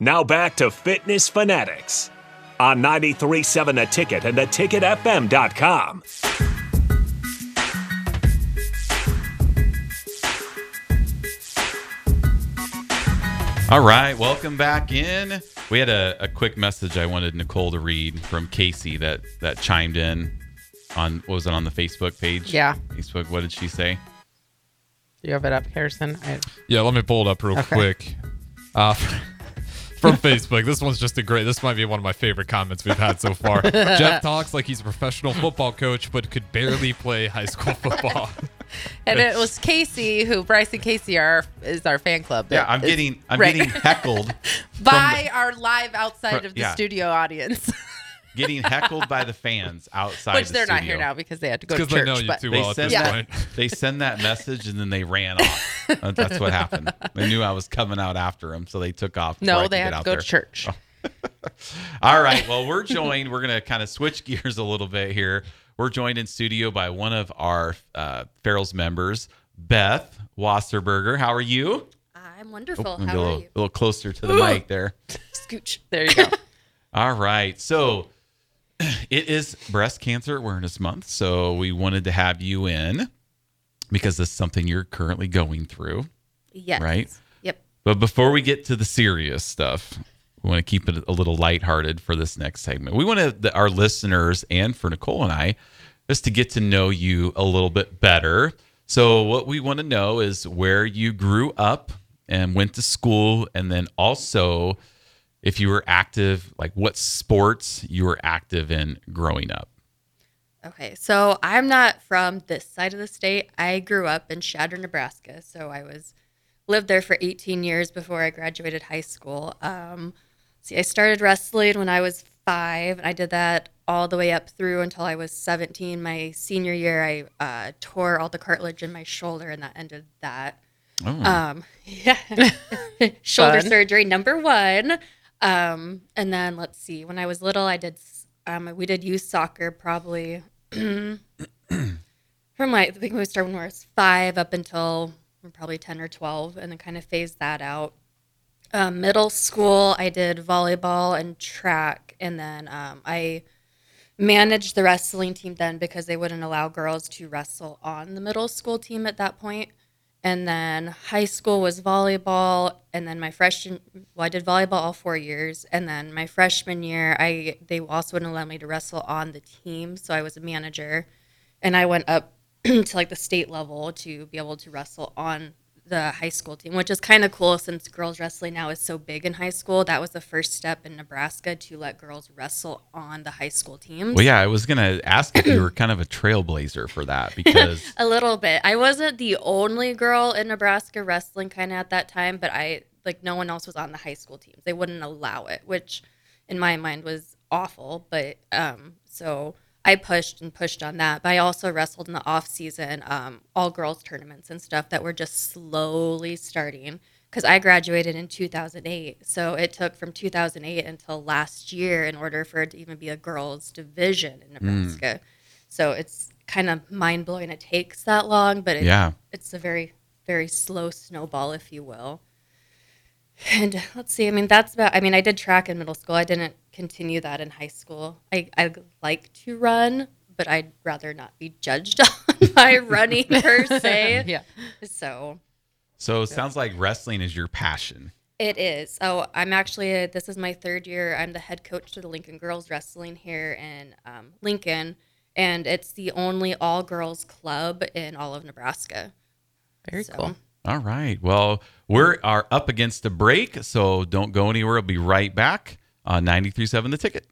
Now back to Fitness Fanatics on 937 The Ticket and theticketfm.com. All right, welcome back in. We had a, a quick message I wanted Nicole to read from Casey that that chimed in on what was it on the Facebook page? Yeah. Facebook. What did she say? Do you have it up, Harrison? I, Yeah, let me pull it up real Okay. quick. Uh, from Facebook. This one's just a great. This might be one of my favorite comments we've had so far. Jeff talks like he's a professional football coach, but could barely play high school football. and it was Casey, who Bryce and Casey are is our fan club. Yeah, I'm getting I'm right. getting heckled by our live outside Fr- of the yeah. studio audience, getting heckled by the fans outside. which the they're not here now because they had to go to Because they church. know you but too They well at send this that point. they send that message and then they ran off. That's what happened. They knew I was coming out after them, so they took off. no, they get had to out go there. to church. All right. Well, we're joined. We're going to kind of switch gears a little bit here. We're joined in studio by one of our uh, Farrell's members, Beth Wasserberger. How are you? I'm wonderful. Let me How get a are little, you? a little closer to the mic there. Scooch. There you go. All right. So it is Breast Cancer Awareness Month. So we wanted to have you in because this is something you're currently going through. Yes. Right. Yep. But before we get to the serious stuff, we want to keep it a little lighthearted for this next segment. We want to, our listeners and for Nicole and I, just to get to know you a little bit better. So, what we want to know is where you grew up and went to school, and then also if you were active, like what sports you were active in growing up. Okay. So I'm not from this side of the state. I grew up in Chadron, Nebraska. So I was lived there for 18 years before I graduated high school. Um, see, I started wrestling when I was five, and I did that all the way up through until I was 17. My senior year, I uh, tore all the cartilage in my shoulder, and that ended that. Oh, Um, yeah, shoulder Fun. surgery number one. Um, and then let's see. When I was little, I did. Um, we did youth soccer probably from like I think we started when I was five up until probably ten or twelve, and then kind of phased that out. Um, middle school, I did volleyball and track, and then um, I managed the wrestling team then because they wouldn't allow girls to wrestle on the middle school team at that point. And then high school was volleyball, and then my freshman, well, I did volleyball all four years, and then my freshman year, I they also wouldn't allow me to wrestle on the team, so I was a manager, and I went up to like the state level to be able to wrestle on the high school team, which is kind of cool since girls wrestling now is so big in high school. That was the first step in Nebraska to let girls wrestle on the high school teams. well, yeah, I was going to ask if you were kind of a trailblazer for that because A little bit. I wasn't the only girl in Nebraska wrestling kind of at that time, but I like no one else was on the high school teams. They wouldn't allow it, which in my mind was awful. But um, so I pushed and pushed on that. But I also wrestled in the off season, um, all girls tournaments and stuff that were just slowly starting. Because I graduated in 2008, so it took from 2008 until last year in order for it to even be a girls' division in Nebraska. So it's kind of mind blowing. It takes that long, but it, yeah. it's a very, very slow snowball, if you will. And let's see. I mean, that's about. I mean, I did track in middle school. I didn't continue that in high school. I I like to run, but I'd rather not be judged on my running per se. yeah. So So it sounds like wrestling is your passion. it is. Oh, I'm actually. This is my third year. I'm the head coach to the Lincoln Girls Wrestling here in um, Lincoln, and it's the only all girls club in all of Nebraska. Very So- cool. All right. Well, we are up against a break, so don't go anywhere. We'll be right back on 93.7 The Ticket.